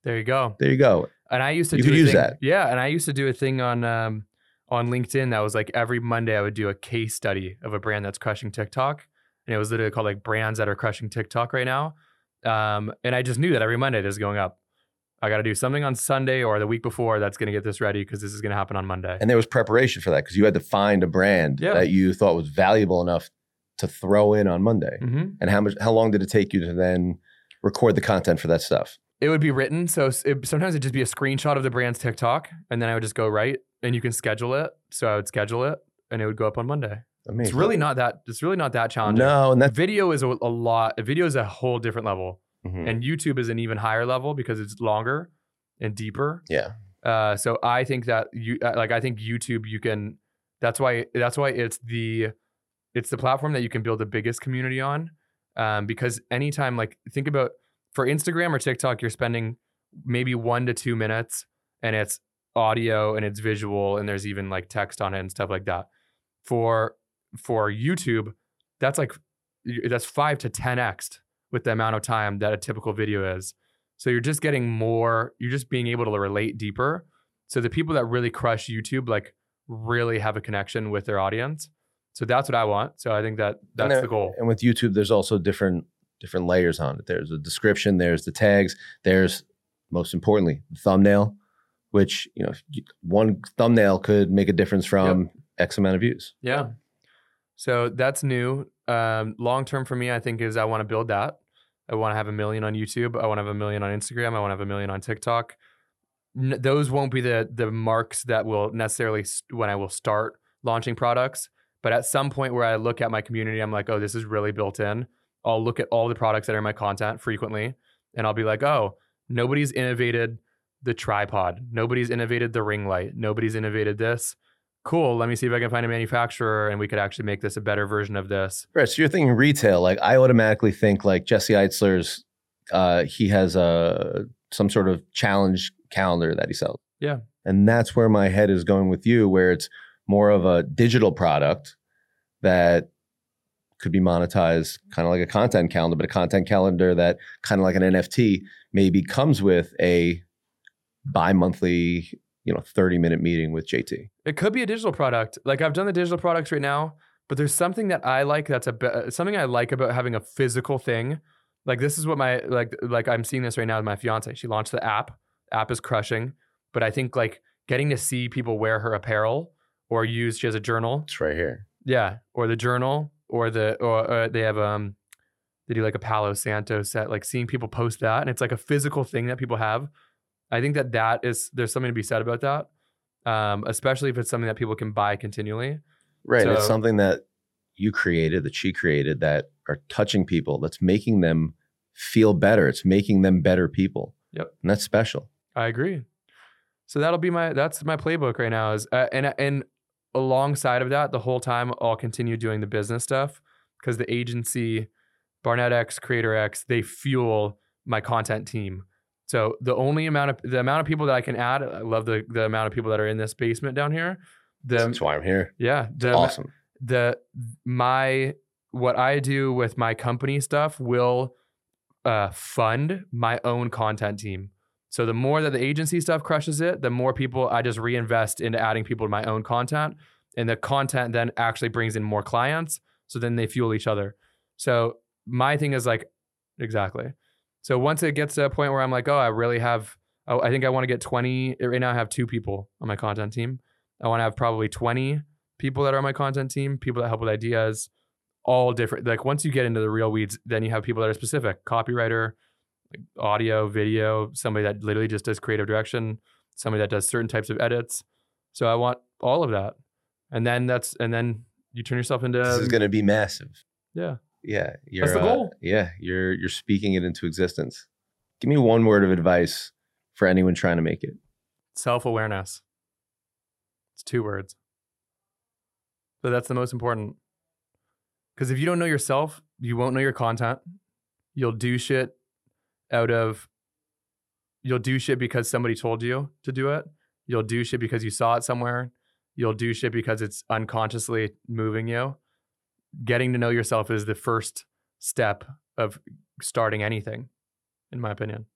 There you go. there you go. And I used to You do could a use thing, that. Yeah, and I used to do a thing on um, on LinkedIn that was like every Monday I would do a case study of a brand that's crushing TikTok, and it was literally called like brands that are crushing TikTok right now. Um, and I just knew that every Monday this is going up. I got to do something on Sunday or the week before that's going to get this ready because this is going to happen on Monday. And there was preparation for that because you had to find a brand Yeah. that you thought was valuable enough to throw in on Monday. hmm And how much? How long did it take you to then record the content for that stuff? It would be written, so it, sometimes it'd just be a screenshot of the brand's TikTok, and then I would just go right, and you can schedule it. So I would schedule it, and it would go up on Monday. Amazing. It's really not that. It's really not that challenging. no, and that video is a, a lot. Video is a whole different level, Mhm. and YouTube is an even higher level because it's longer and deeper. yeah. Uh, so I think that you uh, like I think YouTube you can. That's why that's why it's the it's the platform that you can build the biggest community on. Um, because anytime like think about for Instagram or TikTok, you're spending maybe one to two minutes, and it's audio and it's visual, and there's even like text on it and stuff like that. For for YouTube, that's like that's five to ten x with the amount of time that a typical video is. So you're just getting more, you're just being able to relate deeper. So the people that really crush YouTube, like really have a connection with their audience. So that's what I want. So I think that that's there- the goal. And with YouTube, there's also different different layers on it. There's a description, there's the tags, there's most importantly the thumbnail, which you know one thumbnail could make a difference from X amount of views. Yeah. So that's new. Um, long term for me, I think is I want to build that. I want to have a million on YouTube. I want to have a million on Instagram. I want to have a million on TikTok. N- those won't be the the marks that will necessarily s when I will start launching products. But at some point where I look at my community, I'm like, oh, this is really built in. I'll look at all the products that are in my content frequently, and I'll be like, oh, nobody's innovated the tripod. Nobody's innovated the ring light. Nobody's innovated this cool let me see if i can find a manufacturer and we could actually make this a better version of this Right. So you're thinking retail. Like I automatically think like Jesse Itzler's uh he has a some sort of challenge calendar that he sells. Yeah. And that's where my head is going with you, where it's more of a digital product that could be monetized kind of like a content calendar, but a content calendar that kind of like an NFT maybe comes with a bi-monthly, you know, 30 minute meeting with JT. it could be a digital product. Like i've done the digital products right now but there's something that i like that's a something i like about having a physical thing. Like this is what my like like i'm seeing this right now with my fiance. She launched the app. App is crushing. But i think like getting to see people wear her apparel or use she has a journal. It's right here. Yeah, or the journal, or the or uh, they have um they do like a Palo Santo set, like seeing people post that, and it's like a physical thing that people have. I think that that is there's something to be said about that, um, especially if it's something that people can buy continually. Right. and it's something that you created, that she created, that are touching people, that's making them feel better. It's making them better people. Yep. And that's special. I agree. So that'll be my that's my playbook right now is uh, and and alongside of that the whole time I'll continue doing the business stuff because the agency BarnettX Creator X they fuel my content team. So the only amount of the amount of people that I can add I love the the amount of people that are in this basement down here. The that's why I'm here. yeah, the awesome. the my what I do with my company stuff will uh, fund my own content team. So the more that the agency stuff crushes it, the more people I just reinvest into adding people to my own content, and the content then actually brings in more clients. So then they fuel each other. So my thing is like exactly. So once it gets to a point where I'm like, oh, I really have, oh, I think I want to get 20. Eh, right now, I have two people on my content team. I want to have probably 20 people that are on my content team, people that help with ideas, all different. Like once you get into the real weeds, then you have people that are specific, copywriter, like audio, video, somebody that literally just does creative direction, somebody that does certain types of edits. So I want all of that. And then that's and then you turn yourself into this is going to be massive. yeah. Yeah, you're, the uh, goal. yeah, you're you're speaking it into existence. Give me one word of advice for anyone trying to make it. self-awareness. It's two words. But that's the most important. Cuz if you don't know yourself, you won't know your content. You'll do shit out of you'll do shit because somebody told you to do it. You'll do shit because you saw it somewhere. You'll do shit because it's unconsciously moving you. Getting to know yourself is the first step of starting anything in my opinion.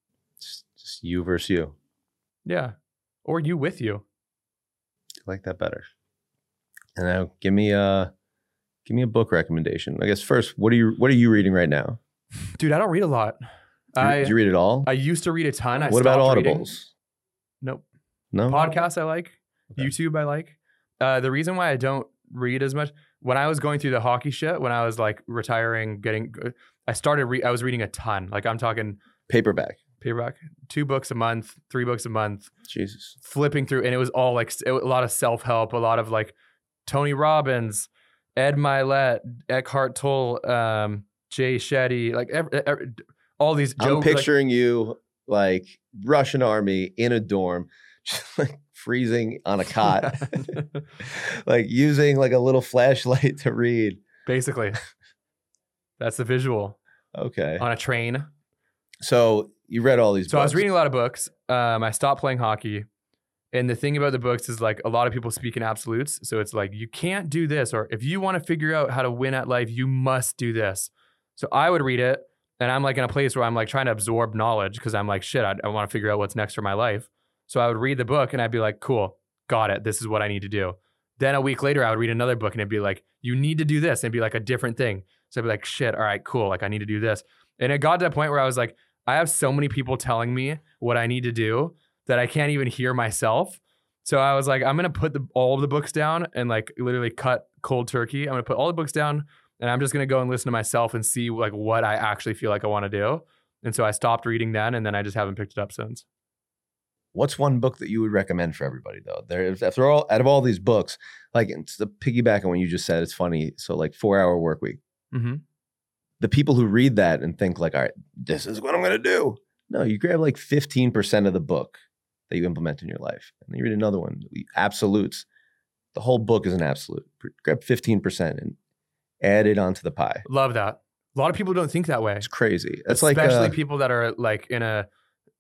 Just, just you versus you. Yeah. Or you with you. I like that better. And now give me a give me a book recommendation. I guess first, what are you what are you reading right now? Dude, I don't read a lot. Do you, I you read it all? I used to read a ton. I what about stopped reading. audibles? Nope. No. Podcasts I like. Okay. YouTube I like. Uh, the reason why I don't read as much when I was going through the hockey shit, when I was like retiring, getting, I started. Re- I was reading a ton. Like I'm talking Paperback. paperback, two books a month, three books a month, Jesus. flipping through, and it was all like it a lot of self help, a lot of like Tony Robbins, Ed Mylett, Eckhart Tolle, um, Jay Shetty, like ev ev- all these. I'm Joe- like- picturing you like Russian army in a dorm, just like freezing on a cot, like using like a little flashlight to read. Basically, that's the visual Okay. on a train. So you read all these books. So I was reading a lot of books. Um, I stopped playing hockey. And the thing about the books is like a lot of people speak in absolutes. So it's like, you can't do this. Or if you want to figure out how to win at life, you must do this. So I would read it. And I'm like in a place where I'm like trying to absorb knowledge because I'm like, shit, I, I want to figure out what's next for my life. So I would read the book and I'd be like, cool, got it. This is what I need to do. Then a week later, I would read another book and it'd be like, you need to do this. And it'd be like a different thing. So I'd be like, shit, all right, cool. Like I need to do this. And it got to that point where I was like, I have so many people telling me what I need to do that I can't even hear myself. So I was like, I'm gonna put the, all of the books down and like literally cut cold turkey. I'm gonna put all the books down and I'm just gonna go and listen to myself and see like what I actually feel like I want to do. And so I stopped reading then, and then I just haven't picked it up since. What's one book that you would recommend for everybody though? There, after all, out of all these books, like it's the piggyback on what you just said. It's funny. So like four hour work week. Mm-hmm. The people who read that and think like, all right, this is what I'm gonna do. No, you grab like 15% of the book that you implement in your life, and then you read another one. Absolutes. The whole book is an absolute. Grab 15% and add it onto the pie. Love that. A lot of people don't think that way. It's crazy. That's like especially uh, people that are like in a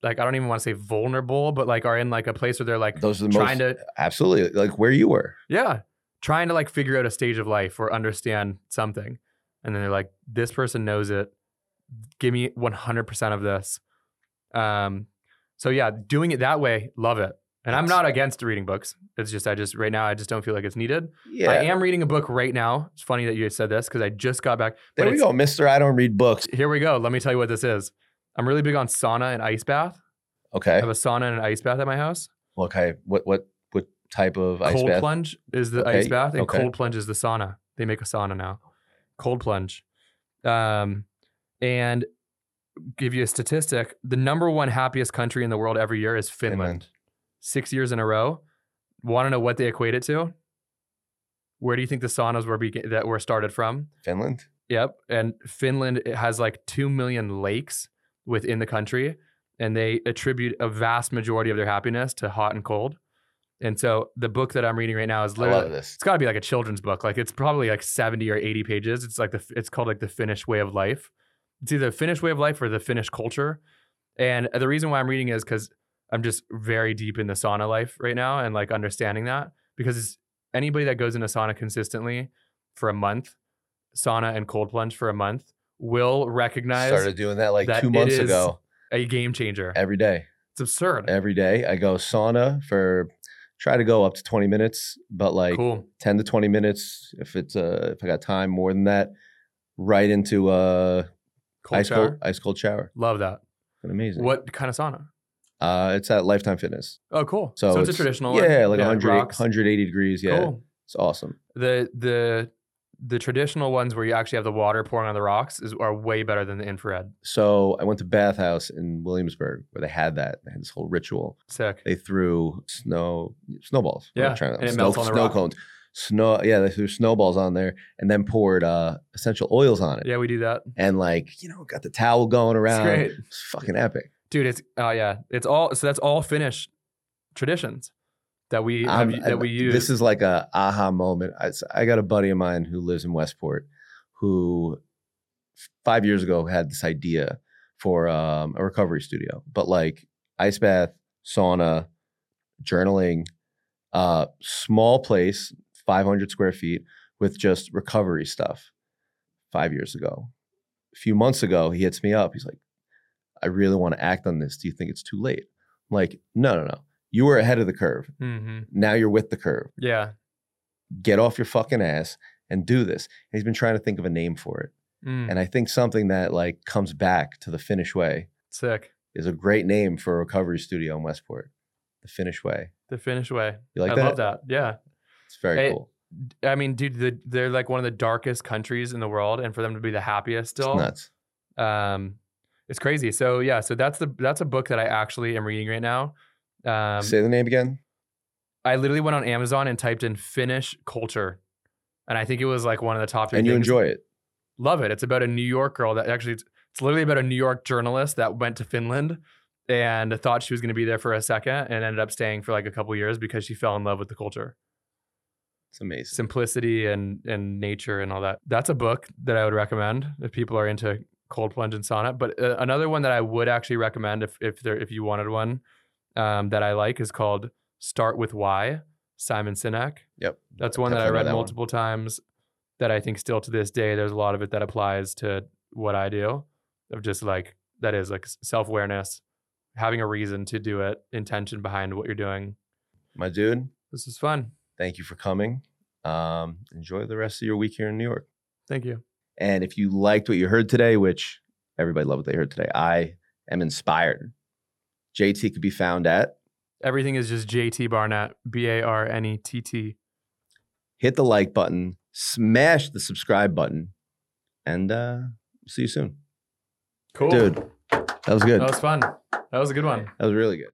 like I don't even want to say vulnerable, but like are in like a place where they're like those are the trying most to absolutely like where you were. yeah trying to like figure out a stage of life or understand something, and then they're like this person knows it. Give me one hundred percent of this. Um, so yeah, doing it that way, love it. And I'm not against reading books. It's just I just right now I just don't feel like it's needed. Yeah. I am reading a book right now. It's funny that you said this because I just got back. There we go, Mister. I don't read books. Here we go. Let me tell you what this is. I'm really big on sauna and ice bath. Okay. I have a sauna and an ice bath at my house. Okay. What what what type of ice cold bath? plunge is the Okay, ice bath, and okay. cold plunge is the sauna. They make a sauna now. Cold plunge. Um, and give you a statistic: the number one happiest country in the world every year is Finland. Finland. Six years in a row. Want to know what they equate it to? Where do you think the saunas were that were started from? Finland. Yep. And Finland it has like 2 million lakes within the country, and they attribute a vast majority of their happiness to hot and cold. And so the book that I'm reading right now is literally it's got to be like a children's book. Like it's probably like 70 or 80 pages. It's like the, it's called like the Finnish way of life. It's either the Finnish way of life or the Finnish culture. And the reason why I'm reading is because I'm just very deep in the sauna life right now and like understanding that because anybody that goes into sauna consistently for a month, sauna and cold plunge for a month, will recognize Started doing that like that two months is ago. a game changer. Every day. It's absurd. Every day. I go sauna for try to go up to 20 minutes, but like cool. 10 to 20 minutes if it's uh if I got time more than that, right into a Cold ice shower. cold ice cold shower. Love that. Been amazing. What kind of sauna? Uh it's at Lifetime Fitness. Oh, cool. So, So, it's, a traditional one. Yeah, like 100, 180 degrees. Yeah. Cool. It's awesome. The the the traditional ones where you actually have the water pouring on the rocks is are way better than the infrared. So I went to Bathhouse in Williamsburg where they had that. They had this whole ritual. Sick. They threw snow snowballs. What am I Yeah, trying to- and it snow, melts on the snow rock. cones. Snow. Yeah, they threw snowballs on there and then poured uh, essential oils on it. Yeah, we do that. And like you know, got the towel going It's around. great. It's fucking epic. Dude, it's oh yeah. It's all so that's all Finnish traditions that we have, that we use. This is like a aha moment. I got a buddy of mine who lives in Westport, who five years ago had this idea for um, a recovery studio, but like ice bath, sauna, journaling, uh, small place, 500 square feet with just recovery stuff. Five years ago, a few months ago, he hits me up. He's like, "I really want to act on this. Do you think it's too late?" I'm like, no, no, no. You were ahead of the curve hmm now you're with the curve. Yeah. Get off your fucking ass and do this. And he's been trying to think of a name for it. Mm, And I think something that like comes back to the Finnish way sick. is a great name for a recovery studio in Westport. The Finnish way. The Finnish way. You like I that? love that. Yeah. It's very cool. I mean, dude, the, they're like one of the darkest countries in the world, and for them to be the happiest It's still, nuts. um, it's crazy. So yeah, so that's the that's a book that I actually am reading right now. Um, Say the name again. I literally went on Amazon and typed in Finnish culture, and I think it was like one of the top. And you things. enjoy it. Love it. It's about a New York girl that actually it's, it's literally about a New York journalist that went to Finland and thought she was going to be there for a second and ended up staying for like a couple years because she fell in love with the culture. It's amazing. simplicity and and nature and all that. That's a book that I would recommend if people are into cold plunge and sauna. But uh, another one that I would actually recommend if if there if you wanted one um, that I like is called Start with Why, Simon Sinek. Yep. That's one that I read that one. multiple times. That I think still to this day, there's a lot of it that applies to what I do. Of just like that is like self awareness, having a reason to do it, intention behind what you're doing. My dude, This is fun. thank you for coming. Um, enjoy the rest of your week here in New York. Thank you. And if you liked what you heard today, which everybody loved what they heard today, I am inspired. JT could be found at Everything is just JT Barnett, B A R N E T T. hit the like button, smash the subscribe button, and uh, see you soon. Cool. Dude, that was good. That was fun. That was a good one. That was really good.